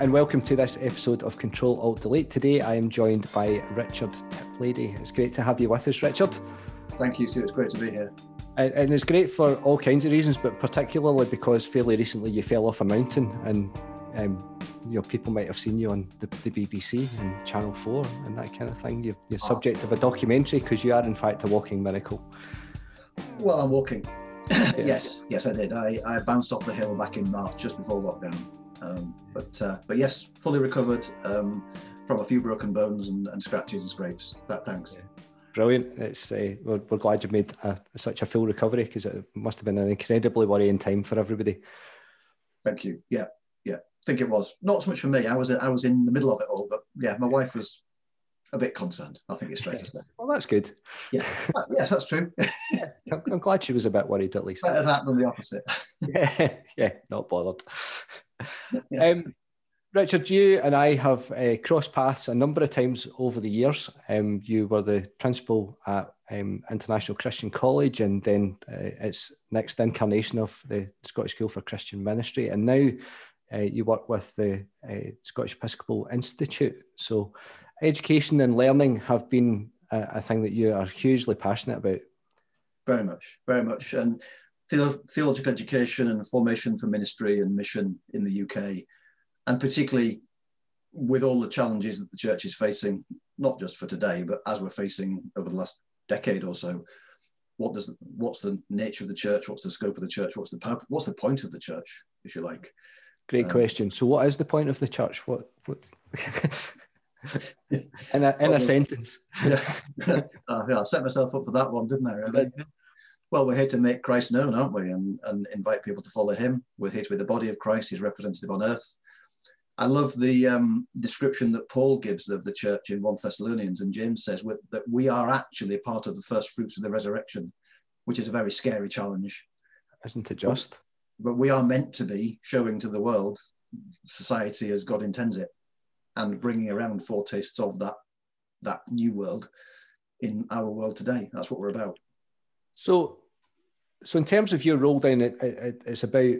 And welcome to this episode of Control Alt Delete. Today, I am joined by Richard Tiplady. It's great to have you with us, Richard. Thank you, Stu. It's great to be here. And, and it's great for all kinds of reasons, but particularly because fairly recently you fell off a mountain and um, you know, people might have seen you on the, the, BBC and Channel 4 and that kind of thing. You're, you're oh. subject of a documentary because you are, in fact, a walking miracle. Well, I'm walking. yes, yes, I did. I, I bounced off the hill back in March, just before lockdown. Um, but uh, but yes, fully recovered um, from a few broken bones and, and scratches and scrapes. But thanks. Yeah. Brilliant. It's uh, we're, we're, glad you've made a, such a full recovery because it must have been an incredibly worrying time for everybody. Thank you. Yeah, yeah. I think it was not so much for me. I was I was in the middle of it all, but yeah, my wife was a bit concerned. I think it's fair to say. Well, that's good. Yeah, uh, yes, that's true. yeah, I'm glad she was a bit worried at least. Better that than the opposite. yeah, yeah, not bothered. Yeah. Um, Richard, you and I have uh, crossed paths a number of times over the years. Um, you were the principal at um, International Christian College, and then uh, its next incarnation of the Scottish School for Christian Ministry, and now uh, you work with the uh, Scottish Episcopal Institute. So, education and learning have been a, a, thing that you are hugely passionate about. Very much, very much, and theological education and formation for ministry and mission in the UK, and particularly with all the challenges that the church is facing, not just for today, but as we're facing over the last decade or so. What does what's the nature of the church? What's the scope of the church? What's the purpose? What's the point of the church, if you like? Great um, question. So, what is the point of the church? What? what... in a in a sentence. yeah. Uh, yeah, I set myself up for that one, didn't I? Really? Well, we're here to make Christ known, aren't we? And, and invite people to follow him. We're here to be the body of Christ, his representative on earth. I love the um, description that Paul gives of the church in 1 Thessalonians, and James says that we are actually part of the first fruits of the resurrection, which is a very scary challenge. Isn't it just? But, but we are meant to be showing to the world society as God intends it and bringing around foretastes of that, that new world in our world today. That's what we're about. So, so in terms of your role, then it, it, it's about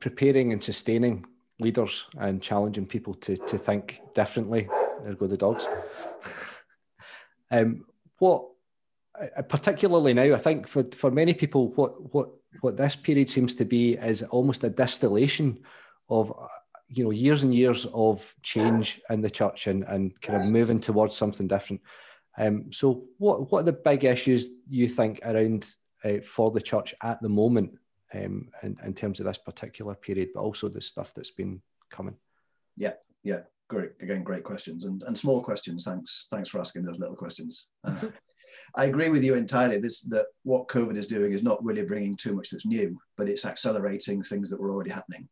preparing and sustaining leaders and challenging people to to think differently. There go the dogs. um, what, uh, particularly now, I think for for many people, what what what this period seems to be is almost a distillation of you know years and years of change in the church and and kind of moving towards something different. Um, so, what what are the big issues you think around uh, for the church at the moment um, in, in terms of this particular period, but also the stuff that's been coming? Yeah, yeah, great. Again, great questions and, and small questions. Thanks, thanks for asking those little questions. Uh, I agree with you entirely. This that what COVID is doing is not really bringing too much that's new, but it's accelerating things that were already happening.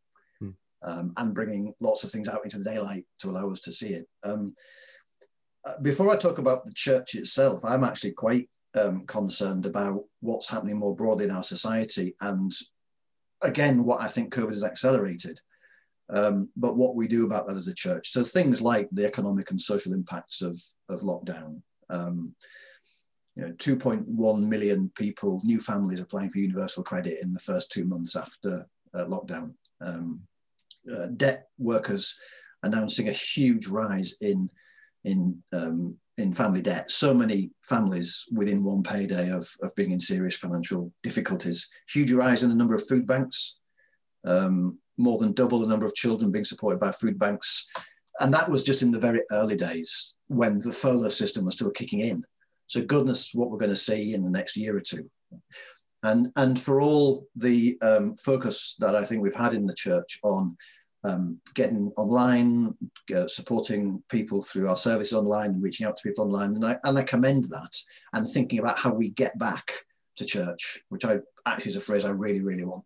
Um, and bringing lots of things out into the daylight to allow us to see it. Um, uh, before I talk about the church itself, I'm actually quite um, concerned about what's happening more broadly in our society. And again, what I think COVID has accelerated, um, but what we do about that as a church. So things like the economic and social impacts of, of lockdown. Um, you know, 2.1 million people, new families applying for universal credit in the first two months after uh, lockdown. Um, uh, debt workers announcing a huge rise in in um, in family debt. So many families within one payday of, of being in serious financial difficulties. Huge rise in the number of food banks, um, more than double the number of children being supported by food banks. And that was just in the very early days when the furlough system was still kicking in. So goodness, what we're going to see in the next year or two. And, and for all the um, focus that I think we've had in the church on um, getting online, uh, supporting people through our service online, reaching out to people online. And I, and I commend that and thinking about how we get back to church, which I actually is a phrase I really, really want.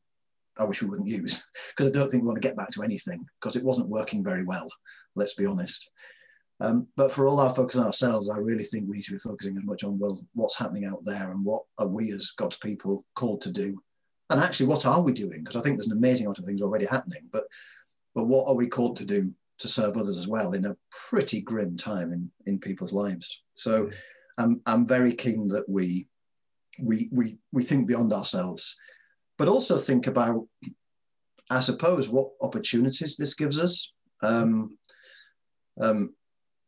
I wish we wouldn't use because I don't think we want to get back to anything because it wasn't working very well, let's be honest. Um, but for all our focus on ourselves, I really think we need to be focusing as much on, well, what's happening out there and what are we as God's people called to do? And actually, what are we doing? Because I think there's an amazing amount of things already happening, but but what are we called to do to serve others as well in a pretty grim time in, in people's lives? So I'm, I'm very keen that we, we, we, we think beyond ourselves, but also think about, I suppose, what opportunities this gives us. Um, um,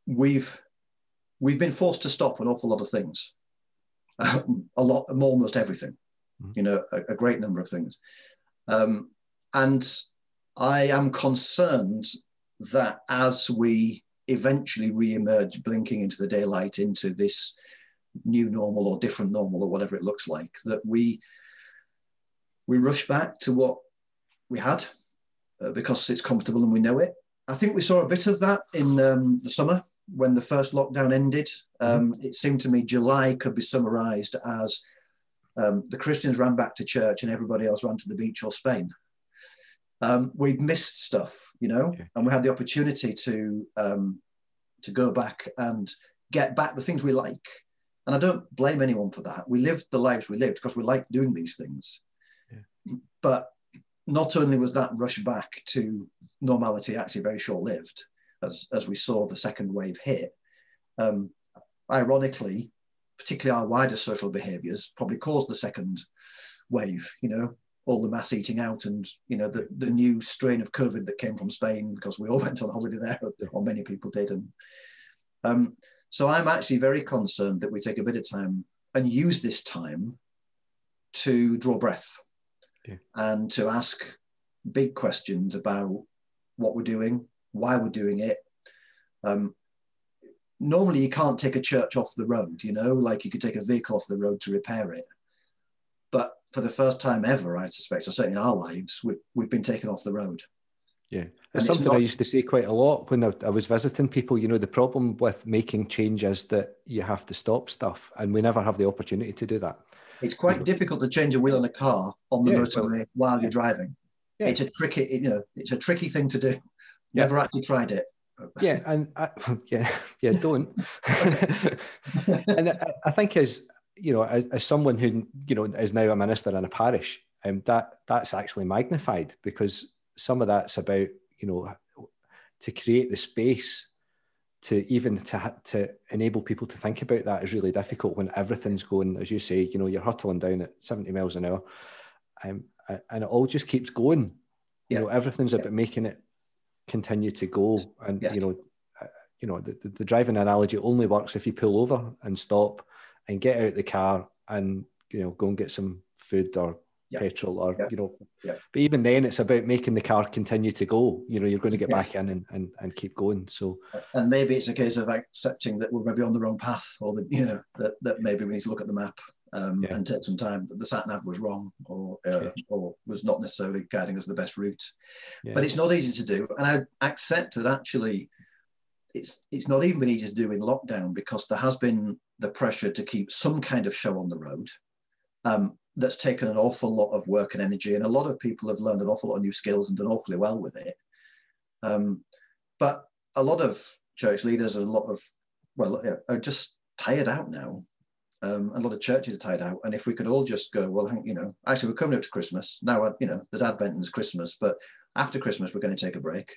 we've we've been forced to stop an awful lot of things, a lot, almost everything. Mm-hmm. You know, a, a, great number of things, um, and I am concerned that as we eventually re-emerge, blinking into the daylight, into this new normal or different normal or whatever it looks like, that we we rush back to what we had uh, because it's comfortable and we know it. I think we saw a bit of that in um, the summer when the first lockdown ended. Um, mm-hmm. It seemed to me July could be summarized as um, the Christians ran back to church and everybody else ran to the beach or Spain. Um, we'd missed stuff, you know, okay. and we had the opportunity to um, to go back and get back the things we like. And I don't blame anyone for that. We lived the lives we lived because we like doing these things. Yeah. But not only was that rush back to normality actually very short lived, as, as we saw the second wave hit, um, ironically, particularly our wider social behaviors probably caused the second wave, you know, all the mass eating out and, you know, the, the new strain of COVID that came from Spain because we all went on holiday there, or many people did. And um, so I'm actually very concerned that we take a bit of time and use this time to draw breath yeah. and to ask big questions about what we're doing, why we're doing it. Um, normally, you can't take a church off the road, you know, like you could take a vehicle off the road to repair it. But for the first time ever, I suspect, or certainly in our lives, we, we've been taken off the road. Yeah, it's something it's not... I used to say quite a lot when I, I, was visiting people. You know, the problem with making change is that you have to stop stuff, and we never have the opportunity to do that. It's quite difficult to change a wheel on a car on the yeah, motorway well, while you're driving. Yeah. It's a tricky, you know, it's a tricky thing to do. Yeah. Never actually tried it. Yeah, and I, yeah, yeah, don't. and I, I, think as you know, as, as, someone who you know is now a minister in a parish, um, that that's actually magnified because some of that's about you know to create the space to even to to enable people to think about that is really difficult when everything's going as you say you know you're hurtling down at 70 miles an hour um, and it all just keeps going yeah. you know everything's yeah. about making it continue to go and yeah. you know uh, you know the, the driving analogy only works if you pull over and stop and get out the car and you know go and get some food or yeah. petrol or yeah. you know yeah. but even then it's about making the car continue to go you know you're going to get back in and, and, and keep going so and maybe it's a case of accepting that we're maybe on the wrong path or that you know that, that maybe we need to look at the map um, and take some time. That the sat nav was wrong or uh, or was not necessarily guiding us the best route. But it's not easy to do and i accept that actually it's it's not even been easy to do in lockdown because there has been the pressure to keep some kind of show on the road um, that's taken an awful lot of work and energy, and a lot of people have learned an awful lot of new skills and done awfully well with it. Um, but a lot of church leaders and a lot of well are just tired out now. Um, a lot of churches are tied out, and if we could all just go, well, you know, actually we're coming up to Christmas now. You know, there's Advent and there's Christmas, but after Christmas we're going to take a break.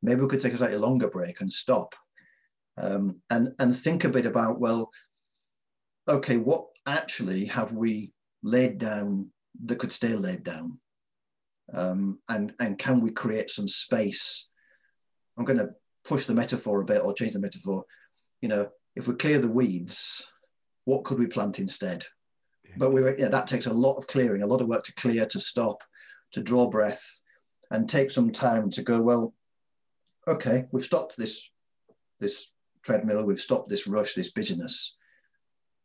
Maybe we could take a slightly longer break and stop, um, and and think a bit about well, okay, what actually have we laid down that could stay laid down? Um, and, and can we create some space? I'm going to push the metaphor a bit or change the metaphor. You know, if we clear the weeds, what could we plant instead? But we yeah, that takes a lot of clearing, a lot of work to clear, to stop, to draw breath, and take some time to go. Well, okay, we've stopped this this treadmill, we've stopped this rush, this busyness.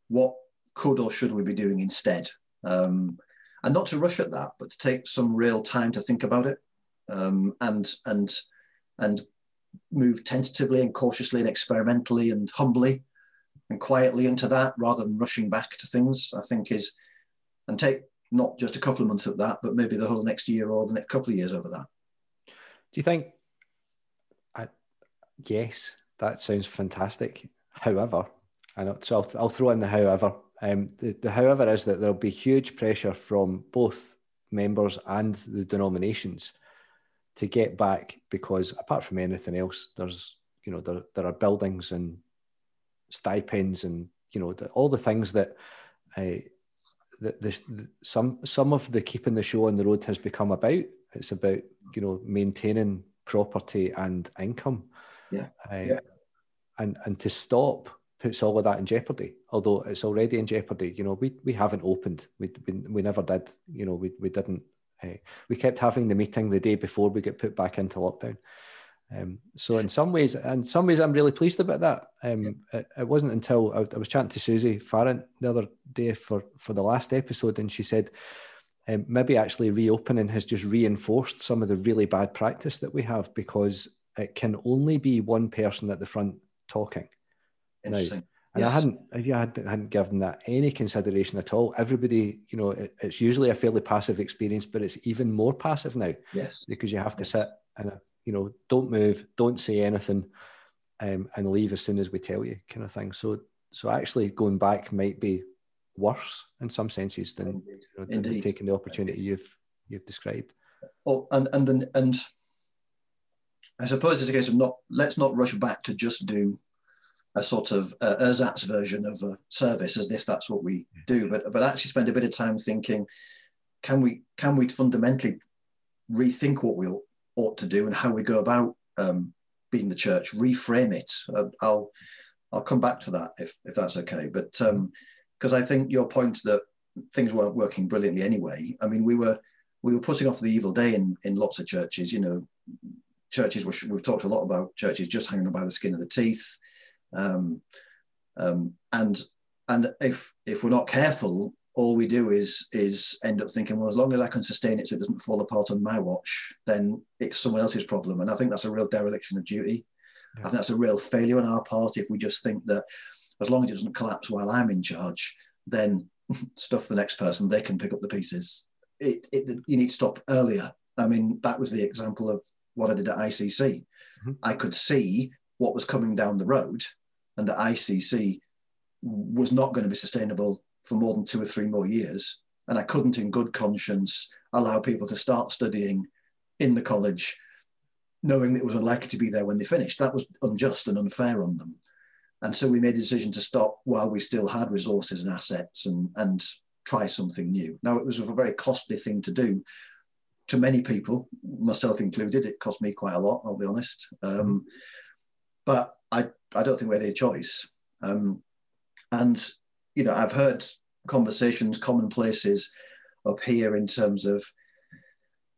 What could or should we be doing instead? um, and not to rush at that, but to take some real time to think about it um, and and and move tentatively and cautiously and experimentally and humbly and quietly into that rather than rushing back to things. I think is and take not just a couple of months of that, but maybe the whole next year or the next couple of years over that. Do you think? I, yes, that sounds fantastic. However, I know, so I'll, I'll throw in the however. Um, the, the, however, is that there'll be huge pressure from both members and the denominations to get back because apart from anything else, there's you know there, there are buildings and stipends and you know the, all the things that uh, the, the, some some of the keeping the show on the road has become about. It's about you know maintaining property and income. Yeah. Uh, yeah. And and to stop puts all of that in jeopardy. Although it's already in jeopardy. You know, we we haven't opened. We we, we never did. You know, we we didn't. Uh, we kept having the meeting the day before we get put back into lockdown. Um, so in some ways, in some ways, I'm really pleased about that. Um, yeah. it, it, wasn't until I, I, was chatting to Susie Farrant the other day for for the last episode, and she said um, maybe actually reopening has just reinforced some of the really bad practice that we have because it can only be one person at the front talking. Now, and yes. I hadn't, yeah, I hadn't, hadn't given that any consideration at all. Everybody, you know, it, it's usually a fairly passive experience, but it's even more passive now. Yes. Because you have to sit and, you know, don't move, don't say anything, um, and leave as soon as we tell you, kind of thing. So, so actually going back might be worse in some senses than, you know, than taking the opportunity you've you've described. Oh, and and then and I suppose it's a case of not let's not rush back to just do a sort of uh, ersatz version of a service as this that's what we do, but but actually spend a bit of time thinking, can we can we fundamentally rethink what we ought to do and how we go about um, being the church, reframe it. Uh, I'll I'll come back to that if if that's okay, but. Um, because I think your point that things weren't working brilliantly anyway. I mean, we were we were putting off the evil day in in lots of churches. You know, churches were, we've talked a lot about churches just hanging on by the skin of the teeth, um, um, and and if if we're not careful, all we do is is end up thinking, well, as long as I can sustain it so it doesn't fall apart on my watch, then it's someone else's problem. And I think that's a real dereliction of duty. Yeah. I think that's a real failure on our part if we just think that as long as it doesn't collapse while I'm in charge, then stuff the next person, they can pick up the pieces. It, it, you need to stop earlier. I mean, that was the example of what I did at ICC. Mm-hmm. I could see what was coming down the road, and the ICC was not going to be sustainable for more than two or three more years. And I couldn't, in good conscience, allow people to start studying in the college, knowing that it was unlikely to be there when they finished. That was unjust and unfair on them. And so we made a decision to stop while we still had resources and assets and, and try something new. Now, it was a very costly thing to do to many people, myself included. It cost me quite a lot, I'll be honest. Um, but I, I don't think we had a choice. Um, and, you know, I've heard conversations, commonplaces up here in terms of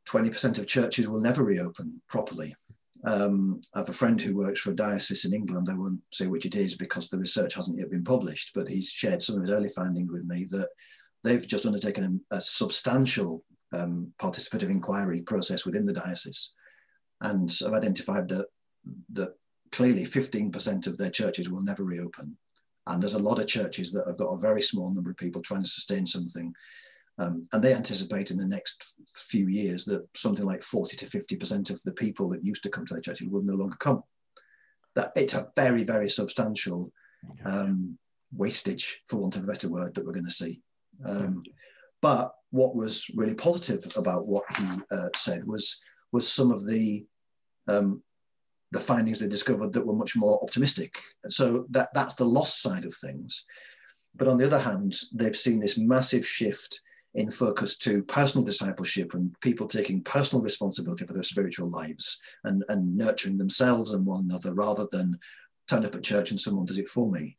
20% of churches will never reopen properly. Um, I have a friend who works for a diocese in England. I won't say which it is because the research hasn't yet been published, but he's shared some of his early findings with me that they've just undertaken a, a substantial um, participative inquiry process within the diocese and have identified that, that clearly 15% of their churches will never reopen. And there's a lot of churches that have got a very small number of people trying to sustain something um, and they anticipate in the next few years that something like 40 to 50% of the people that used to come to their churches will no longer come. That it's a very, very substantial um, wastage, for want of a better word, that we're going to see. Um, but what was really positive about what he uh, said was was some of the um, the findings they discovered that were much more optimistic. So that that's the loss side of things. But on the other hand, they've seen this massive shift in focus to personal discipleship and people taking personal responsibility for their spiritual lives and, and nurturing themselves and one another rather than turn up at church and someone does it for me.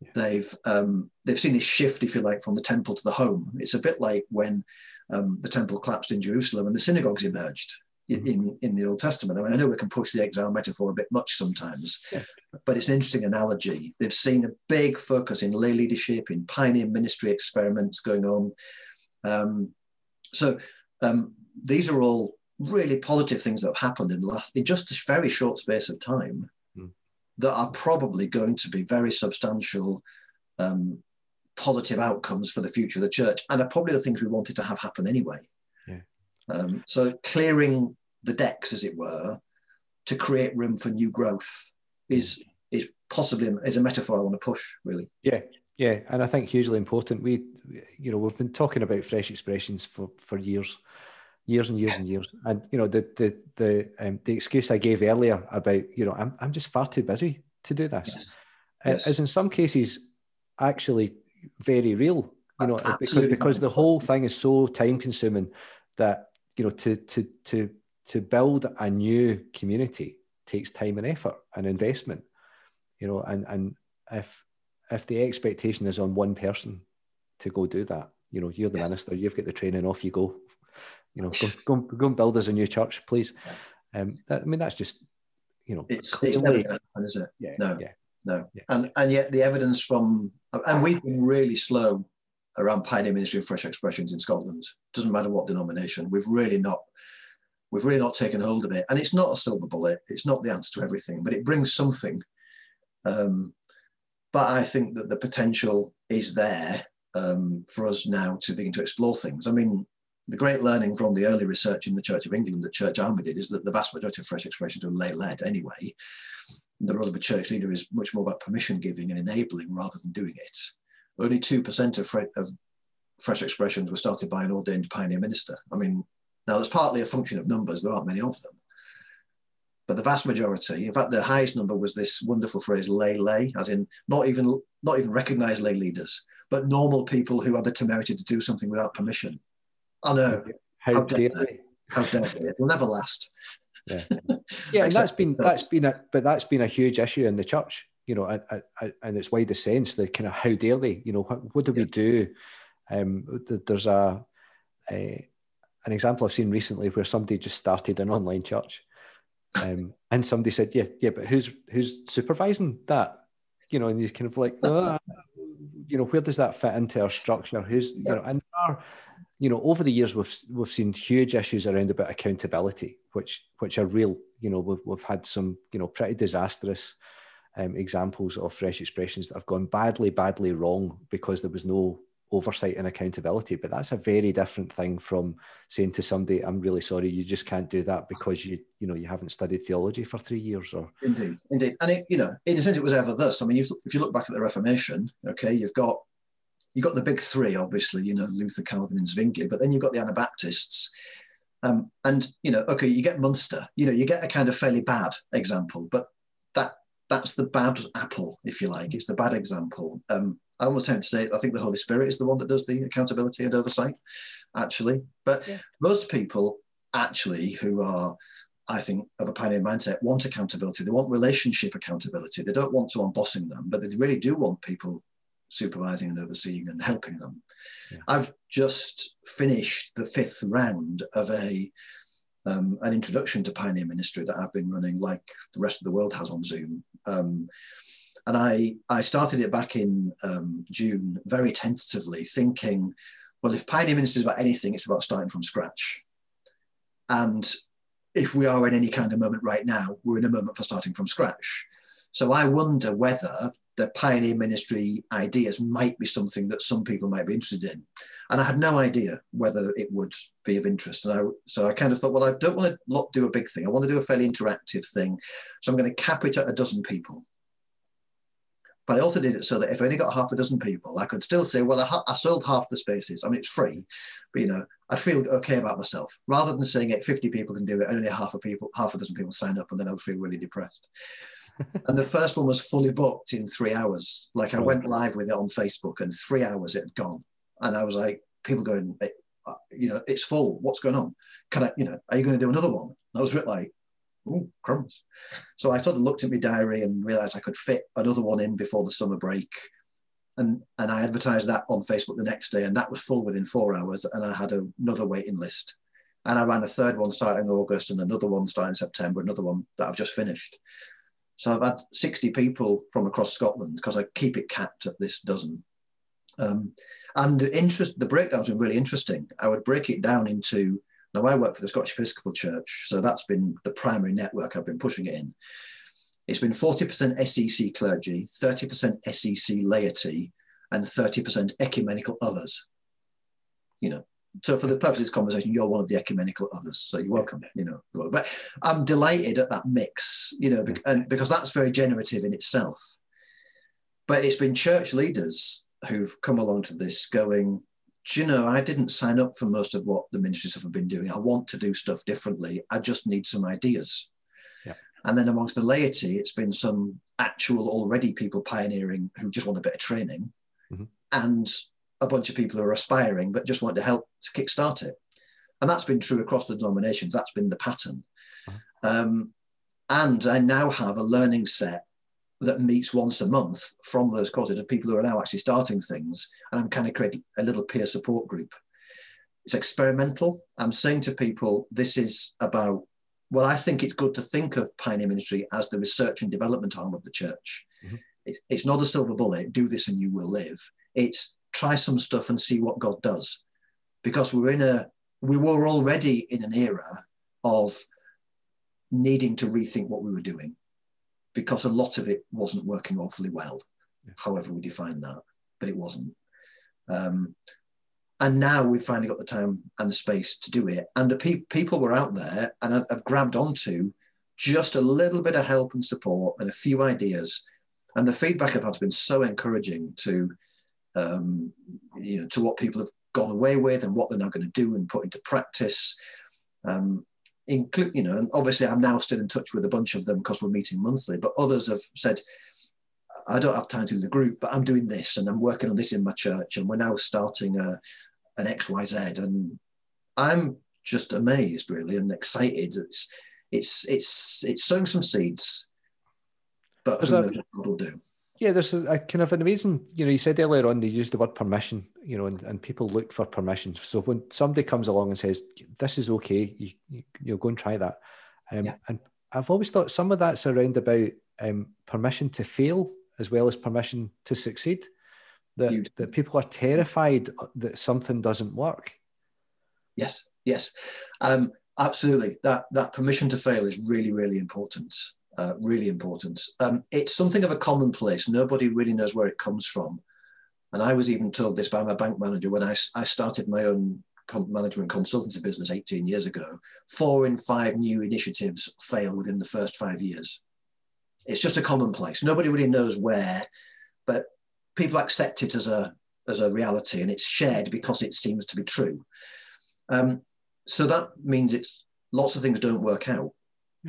Yeah. They've um, they've seen this shift, if you like, from the temple to the home. It's a bit like when um, the temple collapsed in Jerusalem and the synagogues emerged. In, in the Old Testament. I mean, I know we can push the exile metaphor a bit much sometimes, yeah. but it's an interesting analogy. They've seen a big focus in lay leadership, in pioneer ministry experiments going on. Um, so um, these are all really positive things that have happened in the last in just a very short space of time mm. that are probably going to be very substantial um, positive outcomes for the future of the church and are probably the things we wanted to have happen anyway. Um, so clearing the decks, as it were, to create room for new growth is is possibly is a metaphor I want to push really. Yeah, yeah, and I think hugely important. We, you know, we've been talking about fresh expressions for for years, years and years and years. And you know, the the the um, the excuse I gave earlier about you know I'm I'm just far too busy to do this, yes. Yes. is in some cases actually very real. You know, because because the whole thing is so time consuming that you know to to to to build a new community takes time and effort and investment. You know, and and if if the expectation is on one person to go do that, you know, you're the minister, you've got the training, off you go. You know, go, go, go and build us a new church, please. Um, that, I mean, that's just, you know, it's, clearly, it's never happen, is it? Yeah, no, yeah. no. Yeah. And and yet the evidence from, and we've been really slow around pioneer ministry of fresh expressions in Scotland. Doesn't matter what denomination, we've really not, we've really not taken hold of it. And it's not a silver bullet. It's not the answer to everything, but it brings something. Um, but I think that the potential is there um, for us now to begin to explore things. I mean, the great learning from the early research in the Church of England that Church Army did is that the vast majority of fresh expressions were lay led anyway. The role of a church leader is much more about permission giving and enabling rather than doing it. Only 2% of, fre- of fresh expressions were started by an ordained pioneer minister. I mean, now that's partly a function of numbers, there aren't many of them. But the vast majority, in fact, the highest number was this wonderful phrase lay lay, as in not even not even recognized lay leaders, but normal people who had the temerity to do something without permission. I know. How, how dare they? How dare they? It will never last. Yeah, yeah, and that's been that's been a but that's been a huge issue in the church, you know, in its widest sense. The kind of how dare they? You know, what, what do we do? Um, there's a, a an example I've seen recently where somebody just started an online church, um, and somebody said, "Yeah, yeah, but who's who's supervising that?" You know, and you kind of like, oh, you know, where does that fit into our structure? Who's you know, and are you know, over the years we've we've seen huge issues around about accountability, which which are real. You know, we've we've had some you know pretty disastrous um, examples of fresh expressions that have gone badly, badly wrong because there was no oversight and accountability. But that's a very different thing from saying to somebody, "I'm really sorry, you just can't do that because you you know you haven't studied theology for three years." Or indeed, indeed, and it, you know, in a sense, it was ever thus. I mean, if you look back at the Reformation, okay, you've got you've got the big three, obviously, you know, Luther, Calvin, and Zwingli, but then you've got the Anabaptists. Um, and, you know, okay, you get Munster, you know, you get a kind of fairly bad example, but that that's the bad apple, if you like. It's the bad example. Um, I almost tend to say I think the Holy Spirit is the one that does the accountability and oversight, actually. But yeah. most people actually who are I think, of a pioneer mindset want accountability. They want relationship accountability. They don't want someone bossing them, but they really do want people supervising and overseeing and helping them. Yeah. I've just finished the fifth round of a um, an introduction to pioneer ministry that I've been running, like the rest of the world has on Zoom. Um, and I I started it back in um, June, very tentatively, thinking, well, if pioneer ministry is about anything, it's about starting from scratch. And if we are in any kind of moment right now, we're in a moment for starting from scratch. So I wonder whether the pioneer ministry ideas might be something that some people might be interested in. And I had no idea whether it would be of interest. So I kind of thought, well, I don't want to do a big thing. I want to do a fairly interactive thing. So I'm going to cap it at a dozen people. But I also did it so that if I only got half a dozen people, I could still say, well, I, I sold half the spaces. I mean, it's free, but you know, I'd feel okay about myself rather than saying it 50 people can do it only half a people, half a dozen people sign up, and then I would feel really depressed and the first one was fully booked in three hours. Like I went live with it on Facebook, and three hours it had gone. And I was like, people going, uh, you know, it's full. What's going on? Can I, you know, are you going to do another one? And I was a bit like, oh, crumbs. So I sort of looked at my diary and realized I could fit another one in before the summer break. And, and I advertised that on Facebook the next day, and that was full within four hours. And I had another waiting list. And I ran a third one starting August and another one starting September, another one that I've just finished. So I've had 60 people from across Scotland because I keep it capped at this dozen. Um, and the interest, the breakdown's been really interesting. I would break it down into now I work for the Scottish Episcopal Church, so that's been the primary network I've been pushing it in. It's been 40% SEC clergy, 30% SEC laity, and 30% ecumenical others. You know, so for the purpose of this conversation, you're one of the ecumenical others. So you're welcome, you know. But I'm delighted at that mix, you know, and because that's very generative in itself. But it's been church leaders who've come along to this going, do you know, I didn't sign up for most of what the ministries have been doing. I want to do stuff differently. I just need some ideas. Yeah. And then amongst the laity, it's been some actual already people pioneering who just want a bit of training. Mm-hmm. And a bunch of people who are aspiring but just want to help to kickstart it. And that's been true across the denominations. That's been the pattern. Um, and I now have a learning set that meets once a month from those courses of people who are now actually starting things. And I'm kind of creating a little peer support group. It's experimental. I'm saying to people, this is about, well, I think it's good to think of Pioneer Ministry as the research and development arm of the church. Mm-hmm. It, it's not a silver bullet, do this and you will live. It's try some stuff and see what God does. Because we're in a, we were already in an era of needing to rethink what we were doing because a lot of it wasn't working awfully well, yeah. however we define that, but it wasn't. Um, and now we've finally got the time and the space to do it. And the pe- people were out there and have, have grabbed onto just a little bit of help and support and a few ideas. And the feedback I've had has been so encouraging to, um, you know, to what people have gone away with and what they're now going to do and put into practice. Um, include, you know, and obviously I'm now still in touch with a bunch of them because we're meeting monthly, but others have said, I don't have time to do the group, but I'm doing this and I'm working on this in my church and we're now starting a, an XYZ. And I'm just amazed really and excited. It's, it's, it's, it's sowing some seeds, but who knows what God will do yeah, there's a, a, kind of an amazing, you know, you said earlier on they use the word permission, you know, and, and people look for permission. So when somebody comes along and says, this is okay, you, you, will go and try that. Um, yeah. And I've always thought some of that's around about um, permission to fail as well as permission to succeed. That, that people are terrified that something doesn't work. Yes, yes, um, absolutely. That that permission to fail is really, really important uh, really important. Um, it's something of a commonplace. Nobody really knows where it comes from. And I was even told this by my bank manager when I, I started my own management consultancy business 18 years ago. Four in five new initiatives fail within the first five years. It's just a commonplace. Nobody really knows where, but people accept it as a as a reality, and it's shared because it seems to be true. Um, so that means it's lots of things don't work out.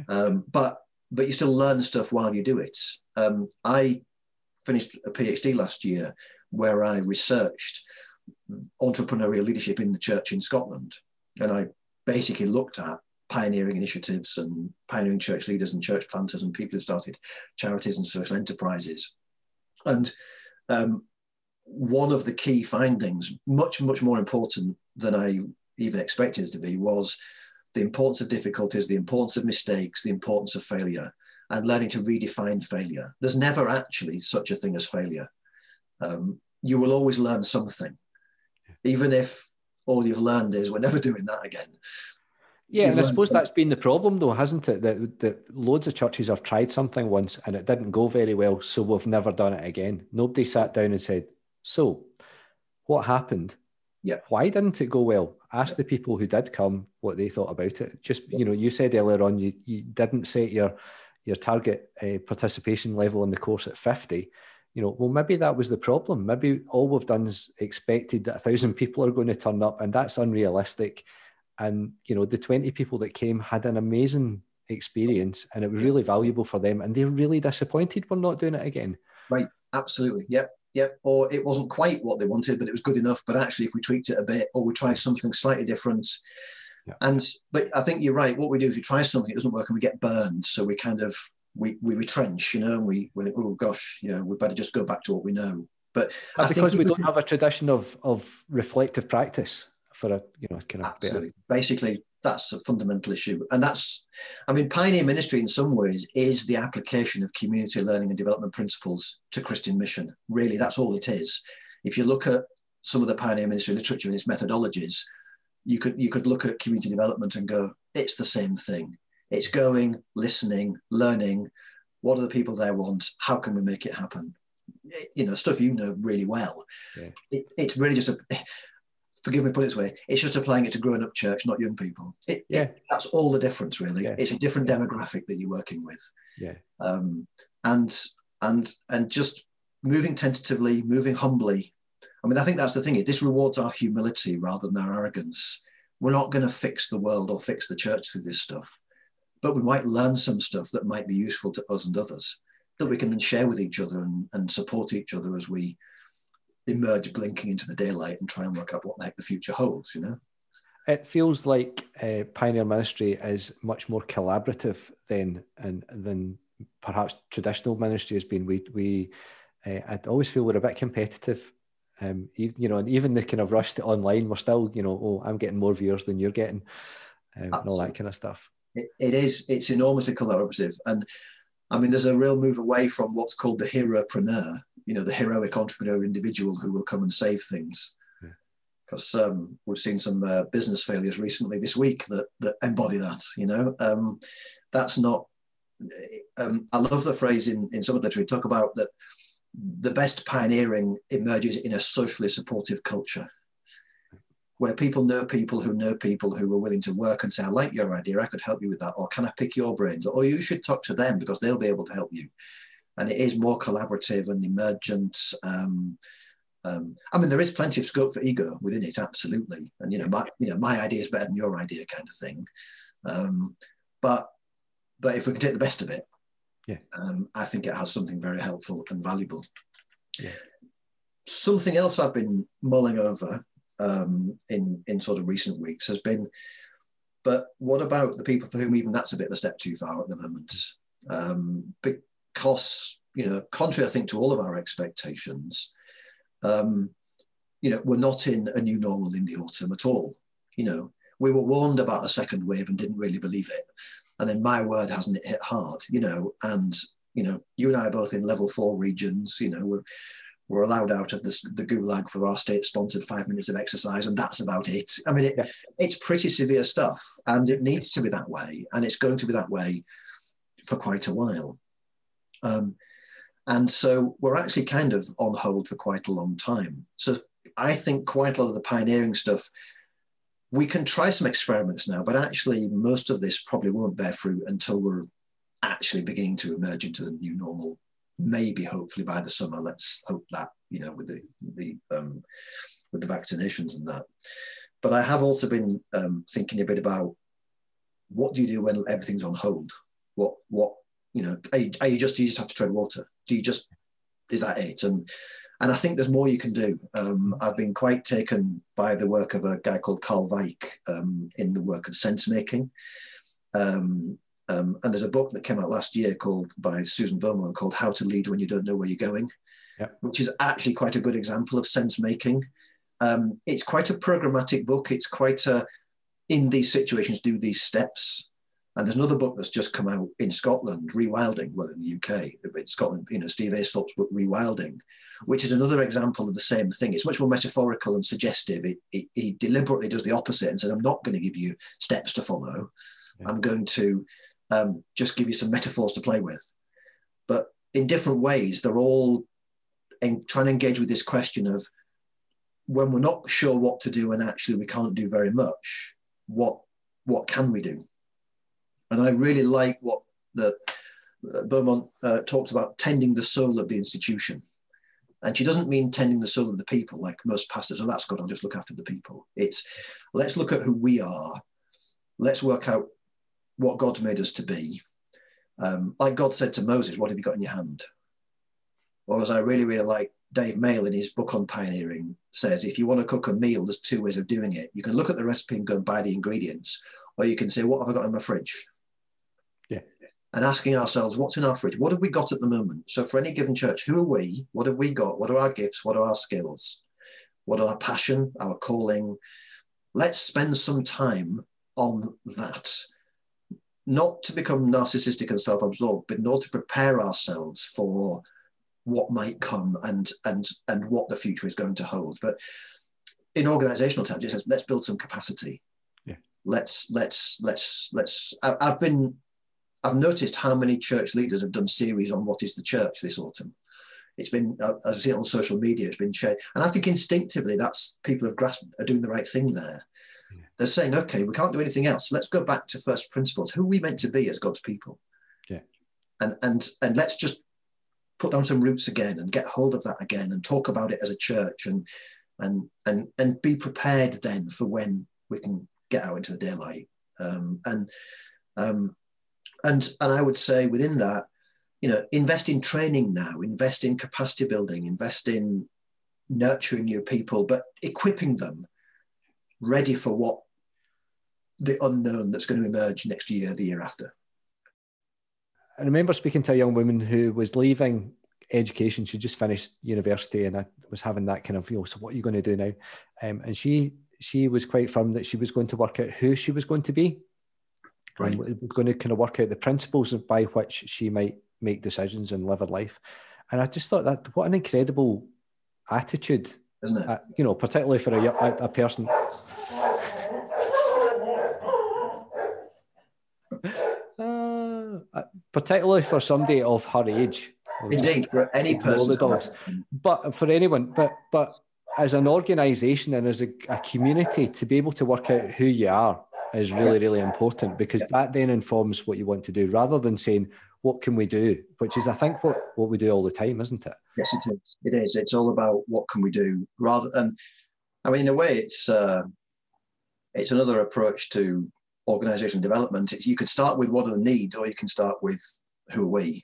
Um, but but you still learn stuff while you do it. Um, I finished a PhD last year where I researched entrepreneurial leadership in the church in Scotland. And I basically looked at pioneering initiatives and pioneering church leaders and church planters and people who started charities and social enterprises. And um, one of the key findings, much, much more important than I even expected it to be, was the importance of difficulties, the importance of mistakes, the importance of failure, and learning to redefine failure. There's never actually such a thing as failure. Um, you will always learn something, even if all you've learned is we're never doing that again. Yeah, and I suppose something. that's been the problem, though, hasn't it? That, that loads of churches have tried something once and it didn't go very well, so we've never done it again. Nobody sat down and said, "So, what happened? Yeah, why didn't it go well?" ask the people who did come what they thought about it. Just you know, you said earlier on you, you didn't set your your target uh, participation level in the course at 50 you know well maybe that was the problem. Maybe all we've done is expected that a thousand people are going to turn up and that's unrealistic. And you know the 20 people that came had an amazing experience and it was really valuable for them and they're really disappointed we're not doing it again. Right. Absolutely. Yep yep, or it wasn't quite what they wanted, but it was good enough. But actually, if we tweaked it a bit, or we try something slightly different, yeah. and but I think you're right. What we do is we try something, it doesn't work, and we get burned. So we kind of we we retrench, you know, and we, we oh gosh, yeah, we better just go back to what we know. But because we don't have a tradition of of reflective practice for a you know kind of absolutely basically that's a fundamental issue. And that's, I mean, pioneer ministry in some ways is the application of community learning and development principles to Christian mission. Really, that's all it is. If you look at some of the pioneer ministry literature and its methodologies, you could you could look at community development and go, it's the same thing. It's going, listening, learning. What do the people there want? How can we make it happen? You know, stuff you know really well. Yeah. It, it's really just a forgive me put it this way, it's just applying it to growing up church, not young people. It, yeah. It, that's all the difference, really. Yeah. It's a different demographic that you're working with. Yeah. Um, and and and just moving tentatively, moving humbly. I mean, I think that's the thing. This rewards our humility rather than our arrogance. We're not going to fix the world or fix the church through this stuff, but we might learn some stuff that might be useful to us and others that we can then share with each other and, and support each other as we emerge blinking into the daylight and try and work out what the heck the future holds, you know? it feels like uh, pioneer ministry is much more collaborative than and than perhaps traditional ministry has been. We we uh, I always feel we're a bit competitive. Um, even, you know, and even the kind of rush to online, we're still, you know, oh, I'm getting more viewers than you're getting, um, and all that kind of stuff. It, it is. It's enormously collaborative, and I mean, there's a real move away from what's called the heropreneur. You know, the heroic entrepreneur individual who will come and save things. Because um, we've seen some uh, business failures recently this week that that embody that. You know, um, that's not. Um, I love the phrase in in some of the literature. Talk about that the best pioneering emerges in a socially supportive culture where people know people who know people who are willing to work and say, I like your idea, I could help you with that, or can I pick your brains? Or you should talk to them because they'll be able to help you. And it is more collaborative and emergent. Um, um, I mean, there is plenty of scope for ego within it, absolutely. And you know, my you know, my idea is better than your idea, kind of thing. Um, but but if we can take the best of it, yeah, um, I think it has something very helpful and valuable. Yeah. Something else I've been mulling over um, in in sort of recent weeks has been, but what about the people for whom even that's a bit of a step too far at the moment? Um, because you know, contrary I think to all of our expectations, um, you know, we're not in a new normal in the autumn at all. You know, we were warned about a second wave and didn't really believe it, and then my word hasn't it hit hard. You know, and you know, you and I are both in level four regions. You know, we're we're allowed out of the, the gulag for our state-sponsored five minutes of exercise, and that's about it. I mean, it, yeah. it's pretty severe stuff, and it needs to be that way, and it's going to be that way for quite a while. Um, and so we're actually kind of on hold for quite a long time. So I think quite a lot of the pioneering stuff, we can try some experiments now, but actually most of this probably won't bear fruit until we're actually beginning to emerge into the new normal maybe hopefully by the summer. Let's hope that you know with the the um, with the vaccinations and that. But I have also been um, thinking a bit about what do you do when everything's on hold? What what you know? Are you, are you just do you just have to tread water? Do you just is that it? And and I think there's more you can do. Um, I've been quite taken by the work of a guy called Karl Weick um, in the work of sense making. Um, um, and there's a book that came out last year called by Susan Beaumont called How to Lead When You Don't Know Where You're Going, which is actually quite a good example of sense making. Um, it's quite a programmatic book. It's quite a, in these situations, do these steps. And there's another book that's just come out in Scotland, Rewilding, well, in the UK, in Scotland, you know, Steve Aisthorpe's book, Rewilding, which is another example of the same thing. It's much more metaphorical and suggestive. It, it, he deliberately does the opposite and says, I'm not going to give you steps to follow. Yeah. I'm going to um, just give you some metaphors to play with. But in different ways, they're all en- trying to engage with this question of when we're not sure what to do and actually we can't do very much, what what can we do? And I really like what the uh, Beaumont uh, talks about tending the soul of the institution. And she doesn't mean tending the soul of the people like most pastors. Oh, that's good. I'll just look after the people. It's let's look at who we are. Let's work out what God's made us to be. Um, like God said to Moses, What have you got in your hand? Or as I really, really like Dave Male in his book on pioneering says, if you want to cook a meal, there's two ways of doing it. You can look at the recipe and go and buy the ingredients, or you can say, What have I got in my fridge? And asking ourselves, What's in our fridge? What have we got at the moment? So, for any given church, who are we? What have we got? What are our gifts? What are our skills? What are our passion, our calling? Let's spend some time on that not to become narcissistic and self-absorbed, but in order to prepare ourselves for what might come and and and what the future is going to hold. But in organizational terms, it says let's build some capacity. Yeah. Let's let's let's let's. I've been I've noticed how many church leaders have done series on what is the church this autumn. It's been, uh, I've seen it on social media, it's been shared. And I think instinctively that's people have grasped, are doing the right thing there. They're saying, okay, we can't do anything else. Let's go back to first principles. Who are we meant to be as God's people? Yeah. And and and let's just put down some roots again and get hold of that again and talk about it as a church and and and and be prepared then for when we can get out into the daylight. Um, and um, and and I would say within that, you know, invest in training now, invest in capacity building, invest in nurturing your people, but equipping them ready for what the unknown that's going to emerge next year, the year after. I remember speaking to a young woman who was leaving education. She just finished university, and I was having that kind of, you know, so what are you going to do now? Um, and she she was quite firm that she was going to work out who she was going to be, right. and was going to kind of work out the principles by which she might make decisions and live her life. And I just thought that what an incredible attitude, isn't it? Uh, you know, particularly for a, a, a person particularly for somebody of her age. Indeed, for any person. Dogs. But for anyone, but but as an organisation and as a, a, community, to be able to work out who you are is really, really important because that then informs what you want to do rather than saying, what can we do? Which is, I think, what, what we do all the time, isn't it? Yes, it is. It is. It's all about what can we do rather than, I mean, in a way, it's uh, it's another approach to organization development, you can start with what are the needs, or you can start with who are we.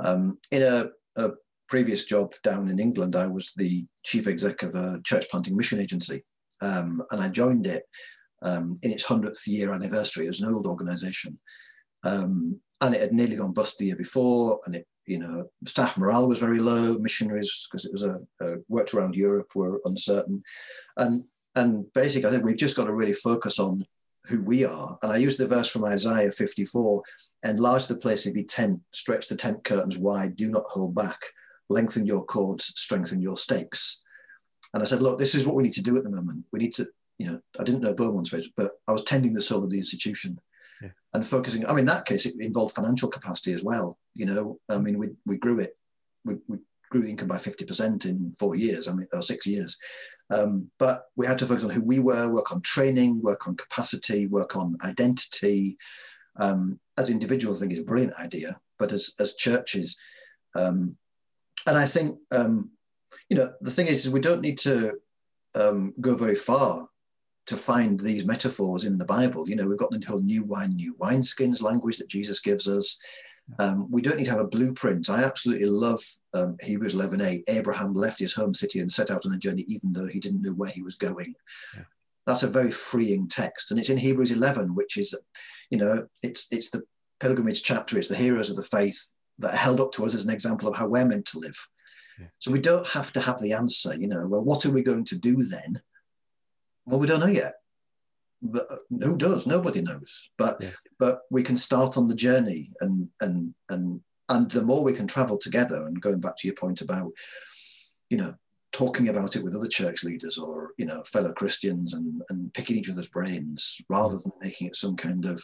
Um, in a, a, previous job down in England, I was the chief exec of a church planting mission agency, um, and I joined it um, in its hundredth year anniversary. It was an old organization, um, and it had nearly gone bust the year before, and it you know, staff morale was very low. Missionaries, because it was a, a, worked around Europe, were uncertain, and and basically, I think we've just got to really focus on who we are. And I use the verse from Isaiah 54 enlarge the place of your tent, stretch the tent curtains wide, do not hold back, lengthen your cords, strengthen your stakes. And I said, look, this is what we need to do at the moment. We need to, you know, I didn't know Beaumont's phrase, but I was tending the soul of the institution yeah. and focusing. I mean, in that case, it involved financial capacity as well. You know, I mean, we, we grew it. We, we grew the income by 50% in four years, I mean, or six years. Um, but we had to focus on who we were, work on training, work on capacity, work on identity. Um, as individuals, I think it's a brilliant idea, but as, as churches, um, and I think, um, you know, the thing is, is we don't need to um, go very far to find these metaphors in the Bible. You know, we've got the whole new wine, new wineskins language that Jesus gives us. Um, we don't need to have a blueprint. I absolutely love um, Hebrews 11a. Abraham left his home city and set out on a journey, even though he didn't know where he was going. Yeah. That's a very freeing text, and it's in Hebrews 11, which is, you know, it's it's the pilgrimage chapter. It's the heroes of the faith that are held up to us as an example of how we're meant to live. Yeah. So we don't have to have the answer. You know, well, what are we going to do then? Well, we don't know yet but uh, who does? Nobody knows. But yeah. but we can start on the journey, and and and and the more we can travel together, and going back to your point about, you know, talking about it with other church leaders or you know fellow Christians, and and picking each other's brains rather than making it some kind of,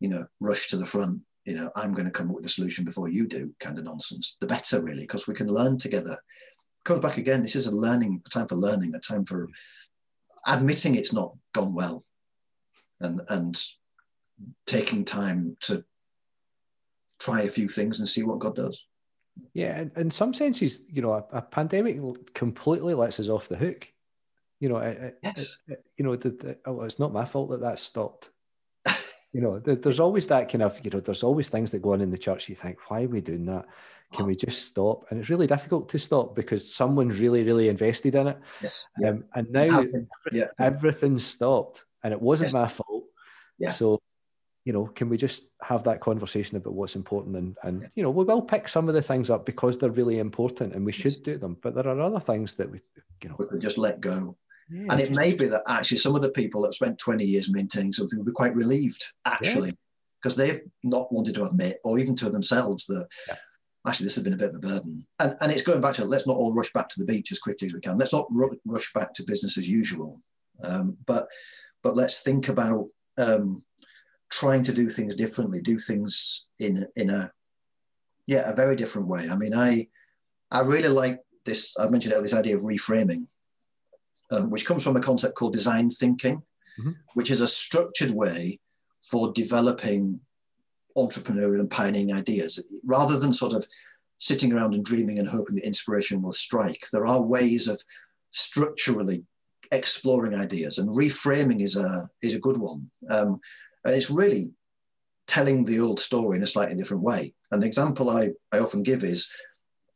you know, rush to the front. You know, I'm going to come up with a solution before you do, kind of nonsense. The better, really, because we can learn together. Comes back again. This is a learning, a time for learning, a time for admitting it's not gone well and and taking time to try a few things and see what God does. Yeah, and in some senses, you know, a, a pandemic completely lets us off the hook. You know, it, yes. It, you know, oh, it's not my fault that that stopped. You know, the, there's always that kind of, you know, there's always things that go on in the church. You think, why are we doing that? Can we just stop? And it's really difficult to stop because someone's really, really invested in it. Yes. Um, and now yeah. everything's stopped and it wasn't yes. my fault. Yeah. So, you know, can we just have that conversation about what's important? And, and you know, we will pick some of the things up because they're really important and we should do them. But there are other things that we, you know, we just let go. Yeah, and it may be that actually some of the people that spent 20 years maintaining something will be quite relieved, actually, because yeah. they've not wanted to admit or even to themselves that yeah. actually this has been a bit of a burden. And, and it's going back to let's not all rush back to the beach as quickly as we can. Let's not rush back to business as usual. Um, but but let's think about um, trying to do things differently, do things in in a yeah a very different way. I mean, I I really like this. I mentioned it, this idea of reframing, um, which comes from a concept called design thinking, mm-hmm. which is a structured way for developing entrepreneurial and pioneering ideas, rather than sort of sitting around and dreaming and hoping that inspiration will strike. There are ways of structurally exploring ideas, and reframing is a is a good one. Um, and it's really telling the old story in a slightly different way. And the example I, I often give is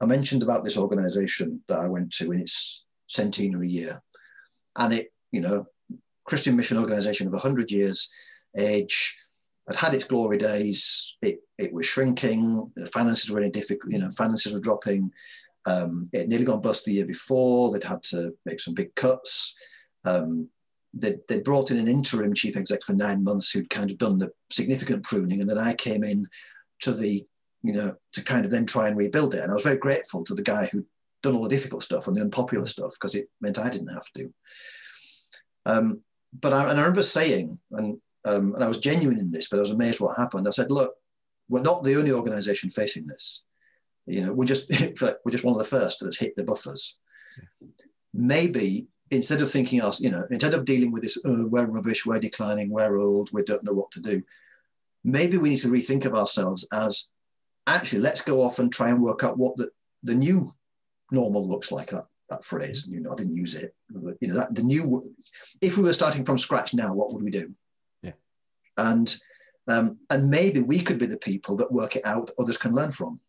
I mentioned about this organization that I went to in its centenary year, and it you know Christian mission organization of 100 years age had had its glory days. It, it was shrinking. The finances were in difficult, you know, finances were dropping. Um, it nearly gone bust the year before. They'd had to make some big cuts. Um, they'd, they'd brought in an interim chief exec for nine months who'd kind of done the significant pruning. And then I came in to the, you know, to kind of then try and rebuild it. And I was very grateful to the guy who'd done all the difficult stuff and the unpopular stuff because it meant I didn't have to. Um, but I, and I remember saying, and um, and I was genuine in this, but I was amazed what happened. I said, look, we're not the only organization facing this. You know, we're just we're just one of the first that's hit the buffers. Maybe instead of thinking us, you know, instead of dealing with this, oh, we're rubbish, we're declining, we're old, we don't know what to do. Maybe we need to rethink of ourselves as actually let's go off and try and work out what the, the new normal looks like. That that phrase, you know, I didn't use it. But, you know, that the new. If we were starting from scratch now, what would we do? Yeah. And um, and maybe we could be the people that work it out that others can learn from.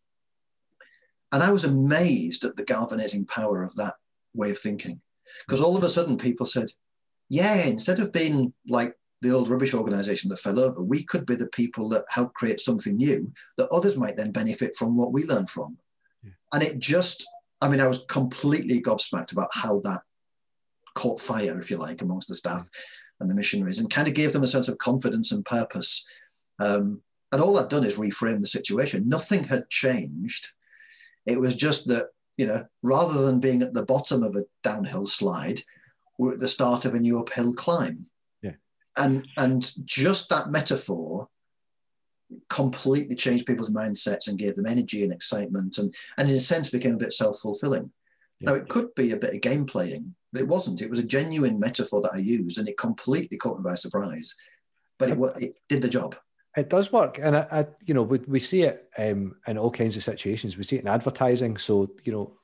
And I was amazed at the galvanizing power of that way of thinking, because all of a sudden people said, "Yeah, instead of being like the old rubbish organization that fell over, we could be the people that help create something new that others might then benefit from what we learn from." Yeah. And it just, I mean, I was completely gobsmacked about how that caught fire, if you like, amongst the staff and the missionaries and kind of gave them a sense of confidence and purpose. Um, and all I'd done is reframe the situation. Nothing had changed. It was just that, you know, rather than being at the bottom of a downhill slide, we're at the start of a new uphill climb. Yeah. And and just that metaphor completely changed people's mindsets and gave them energy and excitement and, and in a sense became a bit self-fulfilling. Yeah. Now it could be a bit of game playing, but it wasn't. It was a genuine metaphor that I used, and it completely caught me by surprise. But it, it did the job. It does work, and I, I you know, we, we see it um, in all kinds of situations. We see it in advertising. So you know,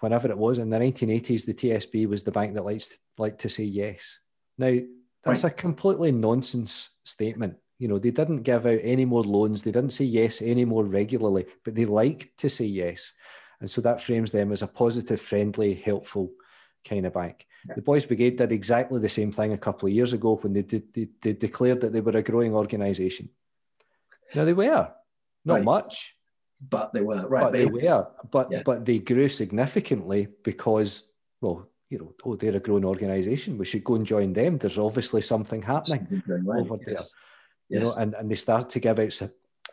whenever it was in the 1980s, the TSB was the bank that likes to, like to say yes. Now that's right. a completely nonsense statement. You know, they didn't give out any more loans. They didn't say yes any more regularly, but they liked to say yes. And so that frames them as a positive, friendly, helpful kind of bank. Yeah. The Boys Brigade did exactly the same thing a couple of years ago when they, did, they, they declared that they were a growing organisation. Now they were, not right. much, but they were right. But they, were, but yeah. but they grew significantly because, well, you know, oh, they're a growing organisation. We should go and join them. There's obviously something happening right. over yes. there. You yes. know, and, and they start to give out